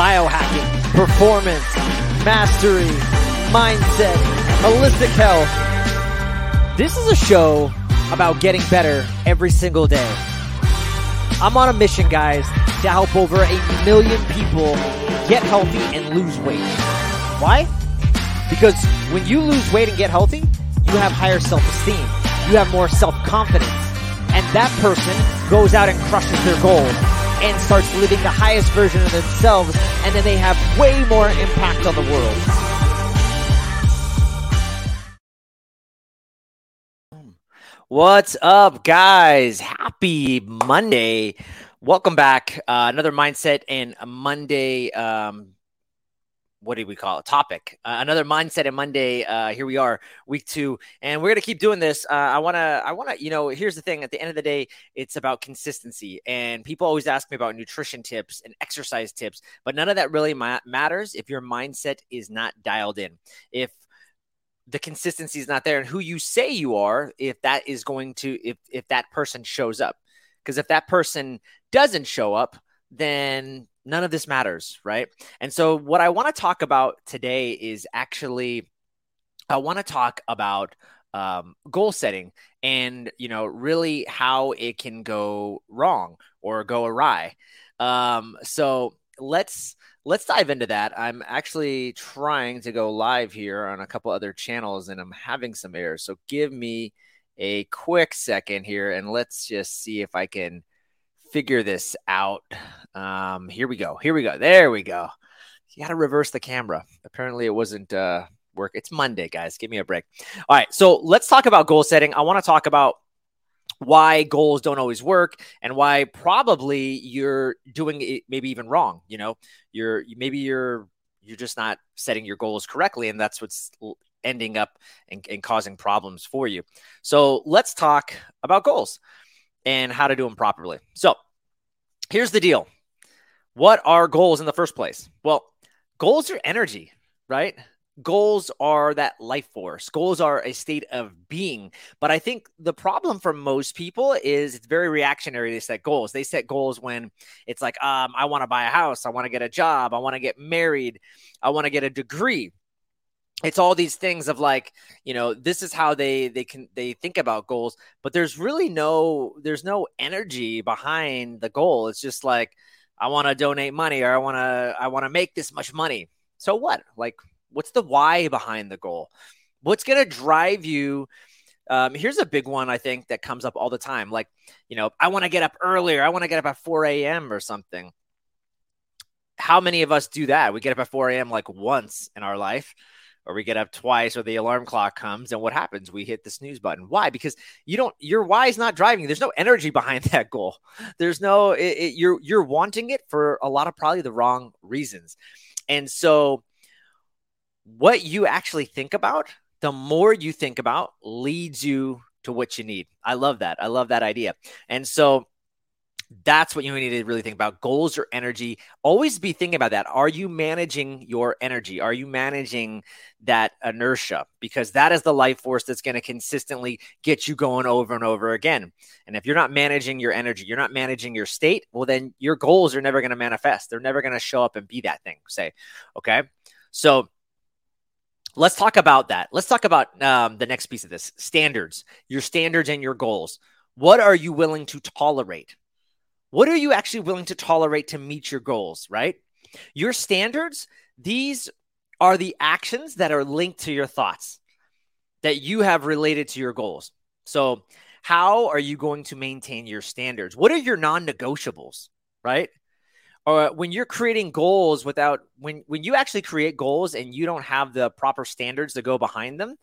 biohacking, performance, mastery, mindset, holistic health. This is a show about getting better every single day. I'm on a mission, guys, to help over a million people get healthy and lose weight. Why? Because when you lose weight and get healthy, you have higher self-esteem. You have more self-confidence. And that person goes out and crushes their goals and starts living the highest version of themselves, and then they have way more impact on the world. What's up, guys? Happy Monday. Welcome back. Uh, another Mindset and a Monday um, what do we call it? Topic. Uh, another mindset and Monday. Uh, here we are, week two, and we're gonna keep doing this. Uh, I wanna, I wanna, you know, here's the thing. At the end of the day, it's about consistency. And people always ask me about nutrition tips and exercise tips, but none of that really ma- matters if your mindset is not dialed in. If the consistency is not there, and who you say you are, if that is going to, if if that person shows up, because if that person doesn't show up, then none of this matters, right? And so, what I want to talk about today is actually, I want to talk about um, goal setting and you know really how it can go wrong or go awry. Um, so let's let's dive into that. I'm actually trying to go live here on a couple other channels, and I'm having some errors. So give me a quick second here, and let's just see if I can figure this out. Um, here we go. Here we go. There we go. You got to reverse the camera. Apparently, it wasn't uh, work. It's Monday, guys. Give me a break. All right. So let's talk about goal setting. I want to talk about why goals don't always work and why probably you're doing it maybe even wrong. You know, you're maybe you're you're just not setting your goals correctly, and that's what's ending up and, and causing problems for you. So let's talk about goals and how to do them properly. So here's the deal what are goals in the first place? Well, goals are energy, right? Goals are that life force. Goals are a state of being. But I think the problem for most people is it's very reactionary to set goals. They set goals when it's like, um, I want to buy a house, I want to get a job, I want to get married, I want to get a degree it's all these things of like you know this is how they they can they think about goals but there's really no there's no energy behind the goal. It's just like i want to donate money or i want to i want to make this much money. So what? Like what's the why behind the goal? What's going to drive you? Um, here's a big one i think that comes up all the time. Like you know i want to get up earlier. I want to get up at 4 a.m or something. How many of us do that? We get up at 4 a.m like once in our life or we get up twice or the alarm clock comes and what happens? We hit the snooze button. Why? Because you don't your why is not driving there's no energy behind that goal. There's no it, it, you're you're wanting it for a lot of probably the wrong reasons. And so what you actually think about the more you think about leads you to what you need. I love that. I love that idea. And so that's what you need to really think about. Goals or energy. Always be thinking about that. Are you managing your energy? Are you managing that inertia? Because that is the life force that's going to consistently get you going over and over again. And if you're not managing your energy, you're not managing your state, well, then your goals are never going to manifest. They're never going to show up and be that thing, say. Okay. So, let's talk about that. Let's talk about um, the next piece of this standards, your standards and your goals. What are you willing to tolerate? What are you actually willing to tolerate to meet your goals, right? Your standards, these are the actions that are linked to your thoughts that you have related to your goals. So, how are you going to maintain your standards? What are your non-negotiables, right? Or when you're creating goals without when when you actually create goals and you don't have the proper standards to go behind them,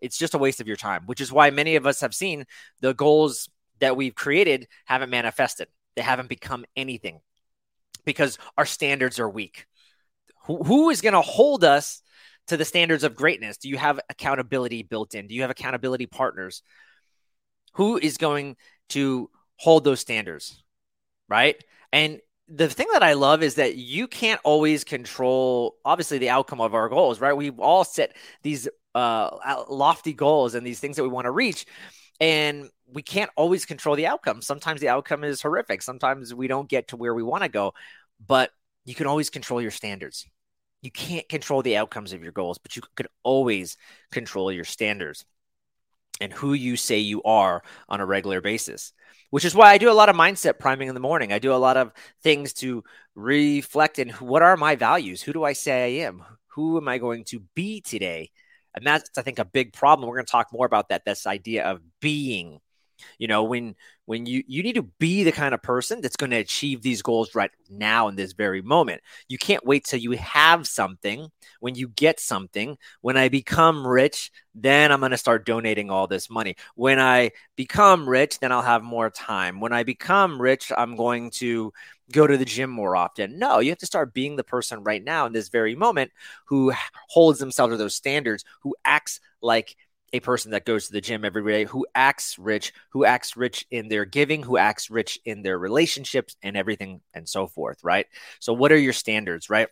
it's just a waste of your time, which is why many of us have seen the goals that we've created haven't manifested. They haven't become anything because our standards are weak. who, who is going to hold us to the standards of greatness? Do you have accountability built in? Do you have accountability partners? Who is going to hold those standards? Right. And the thing that I love is that you can't always control, obviously, the outcome of our goals, right? We all set these uh, lofty goals and these things that we want to reach. And we can't always control the outcome. Sometimes the outcome is horrific. Sometimes we don't get to where we want to go. But you can always control your standards. You can't control the outcomes of your goals, but you could always control your standards and who you say you are on a regular basis, which is why I do a lot of mindset priming in the morning. I do a lot of things to reflect in what are my values? Who do I say I am? Who am I going to be today? And that's, I think, a big problem. We're going to talk more about that. This idea of being you know, when when you you need to be the kind of person that's going to achieve these goals right now in this very moment. You can't wait till you have something. When you get something, when I become rich, then I'm going to start donating all this money. When I become rich, then I'll have more time. When I become rich, I'm going to go to the gym more often. No, you have to start being the person right now in this very moment who holds themselves to those standards, who acts like a person that goes to the gym every day who acts rich, who acts rich in their giving, who acts rich in their relationships and everything and so forth, right? So, what are your standards, right?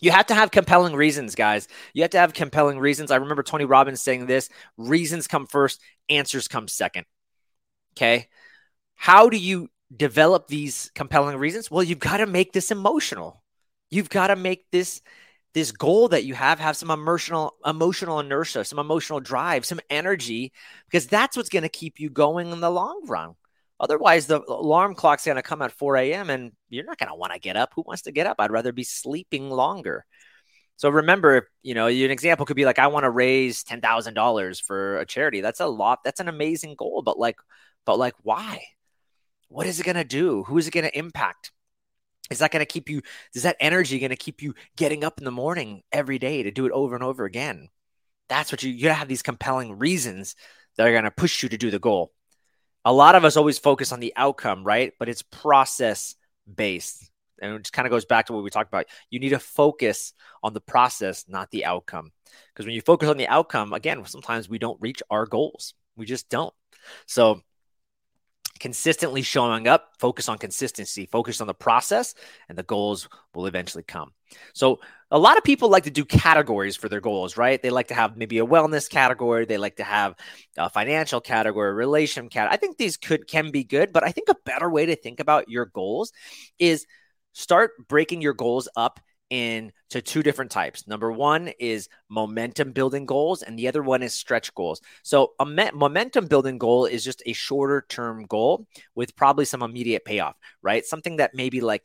You have to have compelling reasons, guys. You have to have compelling reasons. I remember Tony Robbins saying this reasons come first, answers come second. Okay. How do you develop these compelling reasons? Well, you've got to make this emotional. You've got to make this this goal that you have have some emotional emotional inertia some emotional drive some energy because that's what's going to keep you going in the long run. Otherwise the alarm clock's going to come at 4 a.m and you're not going to want to get up. Who wants to get up? I'd rather be sleeping longer. So remember you know an example could be like i want to raise $10000 for a charity. That's a lot that's an amazing goal but like but like why? What is it going to do? Who is it going to impact is that going to keep you is that energy going to keep you getting up in the morning every day to do it over and over again? That's what you you have these compelling reasons that are going to push you to do the goal. A lot of us always focus on the outcome right? But it's process based and it just kind of goes back to what we talked about. You need to focus on the process not the outcome. Because when you focus on the outcome again sometimes we don't reach our goals. We just don't. So consistently showing up, focus on consistency, focus on the process, and the goals will eventually come. So, a lot of people like to do categories for their goals, right? They like to have maybe a wellness category, they like to have a financial category, a relation category. I think these could can be good, but I think a better way to think about your goals is start breaking your goals up into two different types. Number one is momentum building goals, and the other one is stretch goals. So, a me- momentum building goal is just a shorter term goal with probably some immediate payoff, right? Something that maybe like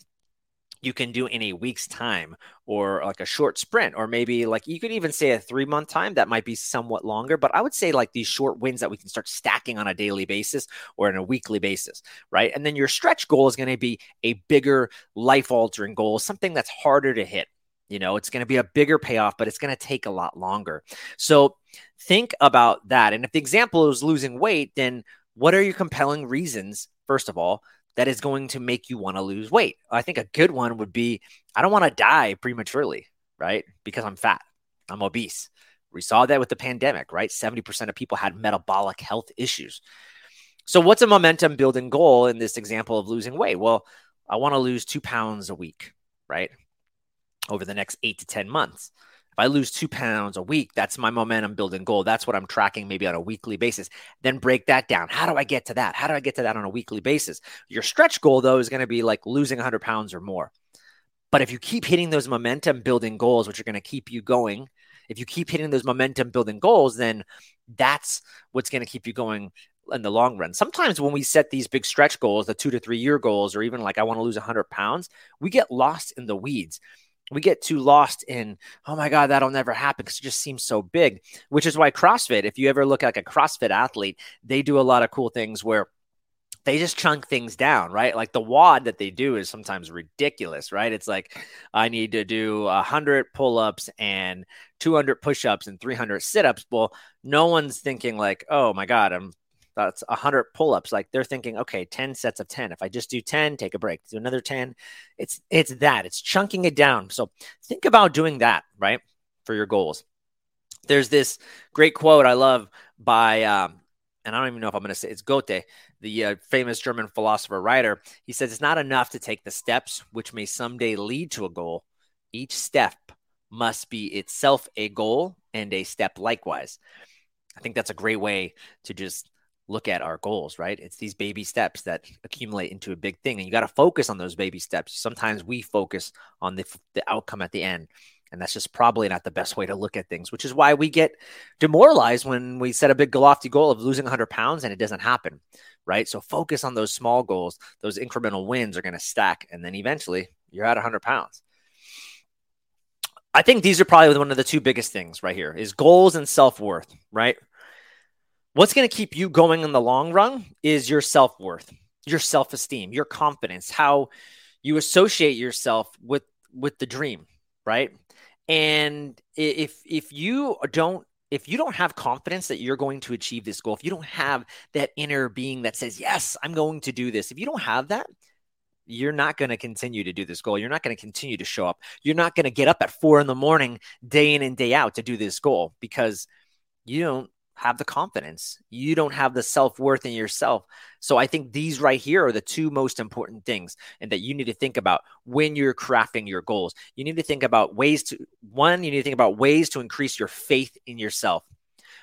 you can do in a week's time or like a short sprint or maybe like you could even say a three month time that might be somewhat longer but i would say like these short wins that we can start stacking on a daily basis or on a weekly basis right? And then your stretch goal is going to be a bigger life altering goal something that's harder to hit. You know it's going to be a bigger payoff but it's going to take a lot longer. So think about that. And if the example is losing weight then what are your compelling reasons first of all that is going to make you want to lose weight. I think a good one would be I don't want to die prematurely, right? Because I'm fat, I'm obese. We saw that with the pandemic, right? 70% of people had metabolic health issues. So, what's a momentum building goal in this example of losing weight? Well, I want to lose two pounds a week, right? Over the next eight to 10 months. If I lose two pounds a week, that's my momentum building goal. That's what I'm tracking maybe on a weekly basis. Then break that down. How do I get to that? How do I get to that on a weekly basis? Your stretch goal, though, is going to be like losing 100 pounds or more. But if you keep hitting those momentum building goals, which are going to keep you going, if you keep hitting those momentum building goals, then that's what's going to keep you going in the long run. Sometimes when we set these big stretch goals, the two to three year goals, or even like I want to lose 100 pounds, we get lost in the weeds we get too lost in oh my god that'll never happen because it just seems so big which is why crossfit if you ever look like a crossfit athlete they do a lot of cool things where they just chunk things down, right? Like the WOD that they do is sometimes ridiculous, right? It's like I need to do 100 pull ups and 200 push ups and 300 sit ups. Well, no one's thinking, like, oh my God, I'm that's 100 pull-ups like they're thinking okay 10 sets of 10 if i just do 10 take a break. Do another 10 it's it's that. It's chunking it down. So think about doing that right for your goals. There's this great quote i love by um, and i don't even know if i'm going to say it's goethe the uh, famous german philosopher writer he says it's not enough to take the steps which may someday lead to a goal. Each step must be itself a goal and a step likewise. I think that's a great way to just look at our goals, right? It's these baby steps that accumulate into a big thing. And you got to focus on those baby steps. Sometimes we focus on the, the outcome at the end. And that's just probably not the best way to look at things, which is why we get demoralized when we set a big lofty goal of losing 100 pounds and it doesn't happen, right? So focus on those small goals. Those incremental wins are going to stack. And then eventually you're at 100 pounds. I think these are probably one of the two biggest things right here is goals and self-worth, right? What's going to keep you going in the long run is your self-worth, your self-esteem, your confidence, how you associate yourself with with the dream, right? And if if you don't if you don't have confidence that you're going to achieve this goal, if you don't have that inner being that says, "Yes, I'm going to do this." If you don't have that, you're not going to continue to do this goal. You're not going to continue to show up. You're not going to get up at four in the morning, day in and day out to do this goal because you don't have the confidence. You don't have the self worth in yourself. So I think these right here are the two most important things and that you need to think about when you're crafting your goals. You need to think about ways to, one, you need to think about ways to increase your faith in yourself,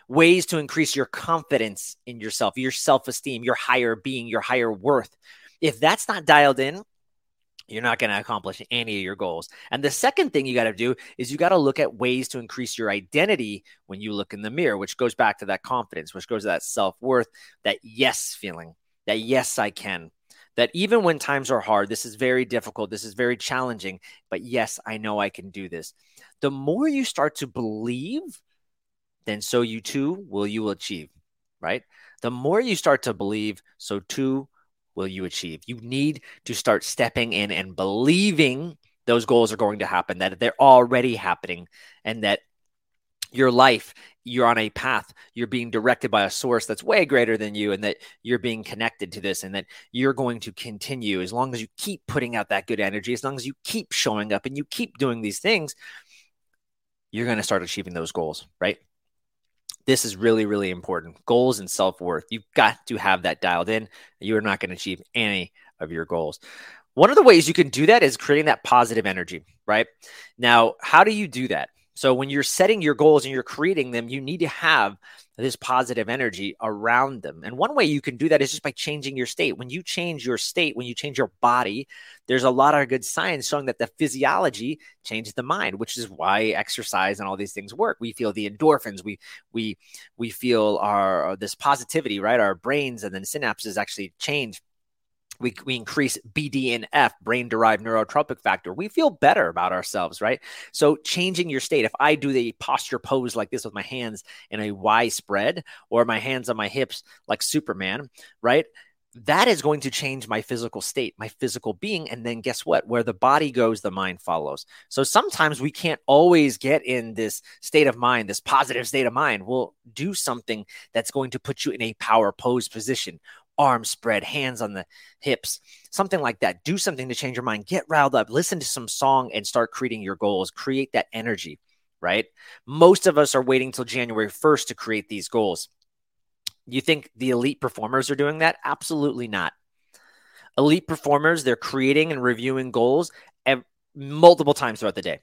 ways to increase your confidence in yourself, your self esteem, your higher being, your higher worth. If that's not dialed in, you're not going to accomplish any of your goals. And the second thing you got to do is you got to look at ways to increase your identity when you look in the mirror, which goes back to that confidence, which goes to that self worth, that yes feeling, that yes, I can. That even when times are hard, this is very difficult, this is very challenging, but yes, I know I can do this. The more you start to believe, then so you too will you achieve, right? The more you start to believe, so too will you achieve? You need to start stepping in and believing those goals are going to happen, that they're already happening, and that your life, you're on a path, you're being directed by a source that's way greater than you, and that you're being connected to this, and that you're going to continue as long as you keep putting out that good energy, as long as you keep showing up and you keep doing these things, you're going to start achieving those goals, right? This is really, really important. Goals and self worth. You've got to have that dialed in. You are not going to achieve any of your goals. One of the ways you can do that is creating that positive energy, right? Now, how do you do that? So, when you're setting your goals and you're creating them, you need to have this positive energy around them. And one way you can do that is just by changing your state. When you change your state, when you change your body, there's a lot of good science showing that the physiology changes the mind, which is why exercise and all these things work. We feel the endorphins, we we we feel our this positivity, right? Our brains and then synapses actually change we, we increase BDNF, brain derived neurotropic factor. We feel better about ourselves, right? So, changing your state. If I do the posture pose like this with my hands in a Y spread or my hands on my hips like Superman, right? That is going to change my physical state, my physical being. And then guess what? Where the body goes, the mind follows. So sometimes we can't always get in this state of mind, this positive state of mind. We'll do something that's going to put you in a power pose position arms spread, hands on the hips, something like that. Do something to change your mind. Get riled up. Listen to some song and start creating your goals. Create that energy, right? Most of us are waiting till January 1st to create these goals. You think the elite performers are doing that? Absolutely not. Elite performers, they're creating and reviewing goals multiple times throughout the day.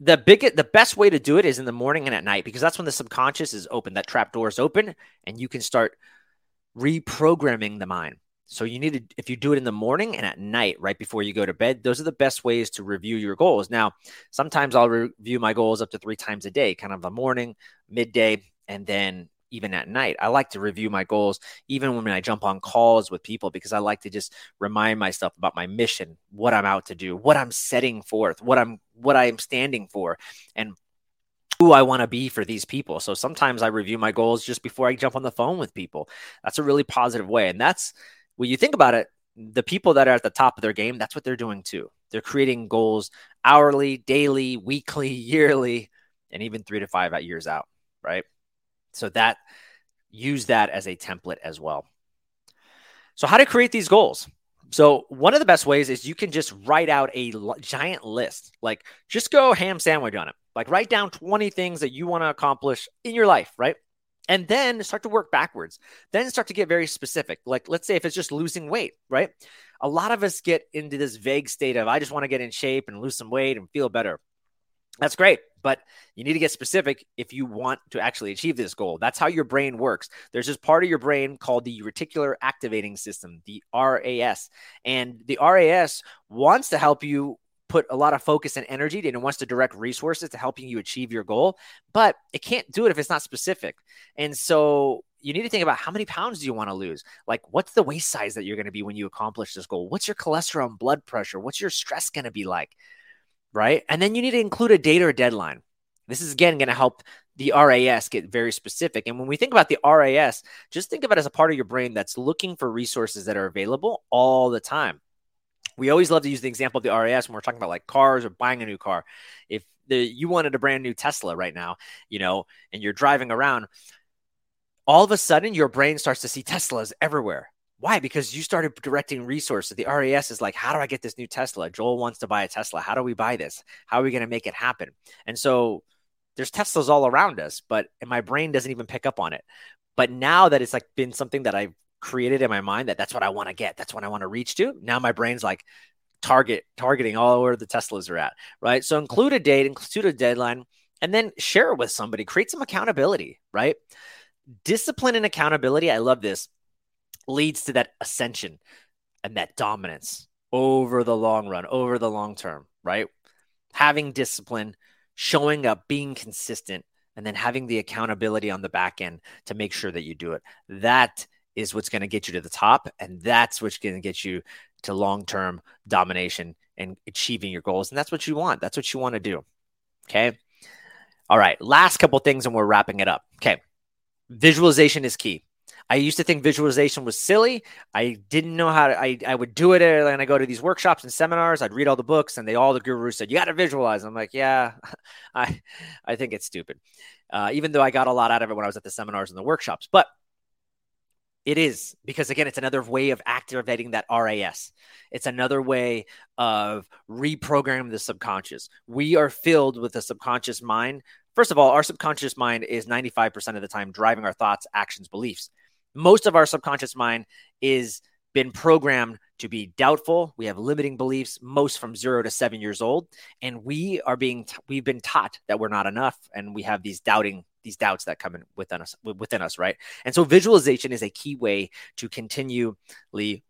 The big, the best way to do it is in the morning and at night because that's when the subconscious is open. That trap door is open, and you can start reprogramming the mind. So you need to, if you do it in the morning and at night, right before you go to bed, those are the best ways to review your goals. Now, sometimes I'll review my goals up to three times a day, kind of the morning, midday, and then even at night. I like to review my goals, even when I jump on calls with people, because I like to just remind myself about my mission, what I'm out to do, what I'm setting forth, what I'm what I'm standing for, and who I want to be for these people. So sometimes I review my goals just before I jump on the phone with people. That's a really positive way. And that's when you think about it, the people that are at the top of their game, that's what they're doing too. They're creating goals hourly, daily, weekly, yearly, and even three to five years out, right? So that use that as a template as well. So how to create these goals? So one of the best ways is you can just write out a giant list. Like just go ham sandwich on it. Like write down 20 things that you want to accomplish in your life, right? And then start to work backwards. Then start to get very specific. Like let's say if it's just losing weight, right? A lot of us get into this vague state of I just want to get in shape and lose some weight and feel better. That's great, but you need to get specific if you want to actually achieve this goal. That's how your brain works. There's this part of your brain called the reticular activating system, the RAS. And the RAS wants to help you put a lot of focus and energy and it wants to direct resources to helping you achieve your goal, but it can't do it if it's not specific. And so you need to think about how many pounds do you want to lose? Like, what's the waist size that you're going to be when you accomplish this goal? What's your cholesterol and blood pressure? What's your stress going to be like? Right. And then you need to include a date or a deadline. This is again going to help the RAS get very specific. And when we think about the RAS, just think of it as a part of your brain that's looking for resources that are available all the time. We always love to use the example of the RAS when we're talking about like cars or buying a new car. If the, you wanted a brand new Tesla right now, you know, and you're driving around, all of a sudden your brain starts to see Teslas everywhere. Why? Because you started directing resources. The RAS is like, how do I get this new Tesla? Joel wants to buy a Tesla. How do we buy this? How are we going to make it happen? And so there's Teslas all around us, but my brain doesn't even pick up on it. But now that it's like been something that I've created in my mind that that's what I want to get, that's what I want to reach to. Now my brain's like target targeting all where the Teslas are at, right? So include a date, include a deadline, and then share it with somebody. Create some accountability, right? Discipline and accountability, I love this, leads to that ascension and that dominance over the long run, over the long term, right? Having discipline, showing up, being consistent, and then having the accountability on the back end to make sure that you do it. That is what's going to get you to the top. And that's what's going to get you to long term domination and achieving your goals. And that's what you want. That's what you want to do. Okay. All right. Last couple things, and we're wrapping it up. Okay. Visualization is key. I used to think visualization was silly. I didn't know how to, I, I would do it and I go to these workshops and seminars. I'd read all the books and they all the gurus said, you got to visualize. I'm like, yeah, I, I think it's stupid. Uh, even though I got a lot out of it when I was at the seminars and the workshops, but it is because again, it's another way of activating that RAS. It's another way of reprogramming the subconscious. We are filled with a subconscious mind First of all, our subconscious mind is 95% of the time driving our thoughts, actions, beliefs. Most of our subconscious mind is been programmed to be doubtful. We have limiting beliefs, most from zero to seven years old, and we are being t- we've been taught that we're not enough, and we have these doubting these doubts that come in within us within us, right? And so visualization is a key way to continually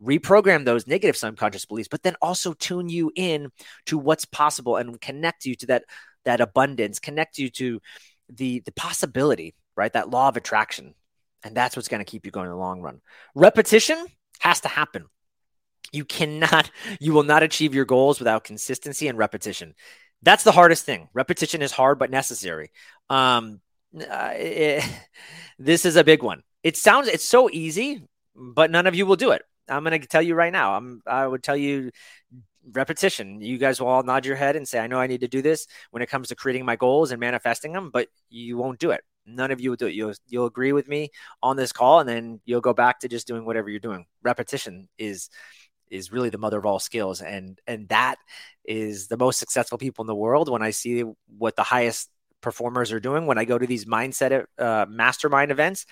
reprogram those negative subconscious beliefs, but then also tune you in to what's possible and connect you to that that abundance, connect you to the the possibility, right? That law of attraction. And that's what's going to keep you going in the long run. Repetition has to happen. You cannot, you will not achieve your goals without consistency and repetition. That's the hardest thing. Repetition is hard but necessary. Um, uh, it, this is a big one. It sounds it's so easy, but none of you will do it. I'm going to tell you right now. I'm I would tell you repetition. You guys will all nod your head and say, I know I need to do this when it comes to creating my goals and manifesting them, but you won't do it. None of you will do it. You'll you'll agree with me on this call, and then you'll go back to just doing whatever you're doing. Repetition is is really the mother of all skills, and and that is the most successful people in the world. When I see what the highest performers are doing, when I go to these mindset uh, mastermind events,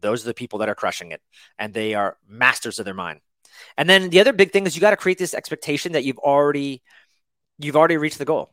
those are the people that are crushing it, and they are masters of their mind. And then the other big thing is you got to create this expectation that you've already you've already reached the goal.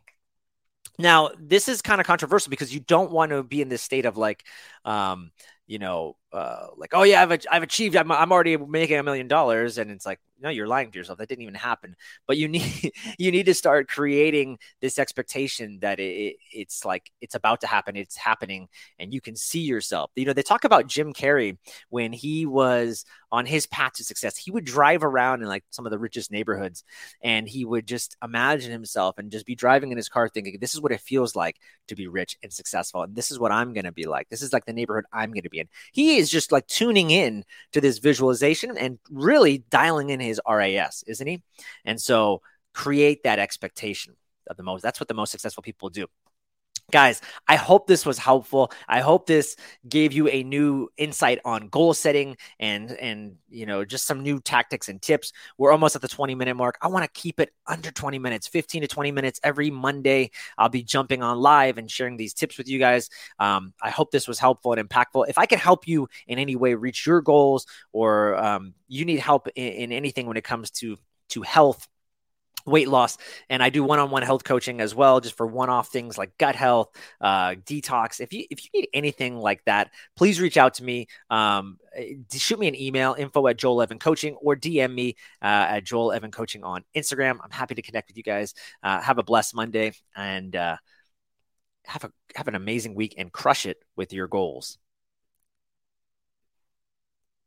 Now, this is kind of controversial because you don't want to be in this state of like, um, you know, uh, like, oh yeah, I've, I've achieved, I'm, I'm already making a million dollars. And it's like, no, you're lying to yourself. That didn't even happen. But you need, you need to start creating this expectation that it, it's like, it's about to happen. It's happening and you can see yourself. You know, they talk about Jim Carrey when he was on his path to success. He would drive around in like some of the richest neighborhoods and he would just imagine himself and just be driving in his car thinking, this is what it feels like to be rich and successful. And this is what I'm going to be like. This is like the neighborhood I'm going to be in. He is just like tuning in to this visualization and really dialing in his RAS, isn't he? And so create that expectation of the most. That's what the most successful people do guys i hope this was helpful. I hope this gave you a new insight on goal setting and and you know just some new tactics and tips. We're almost at the 20 minute mark. I want to keep it under 20 minutes 15 to 20 minutes every monday. I'll be jumping on live and sharing these tips with you guys. Um, i hope this was helpful and impactful. If i can help you in any way reach your goals or um, you need help in, in anything when it comes to to health weight loss and i do one-on-one health coaching as well just for one-off things like gut health uh, detox. If you if you need anything like that please reach out to me. Um, eh, shoot me an email info at joel evan coaching or dm me uh, at joel evan coaching on instagram. I'm happy to connect with you guys. Uh, have a blessed monday and uh, have a have an amazing week and crush it with your goals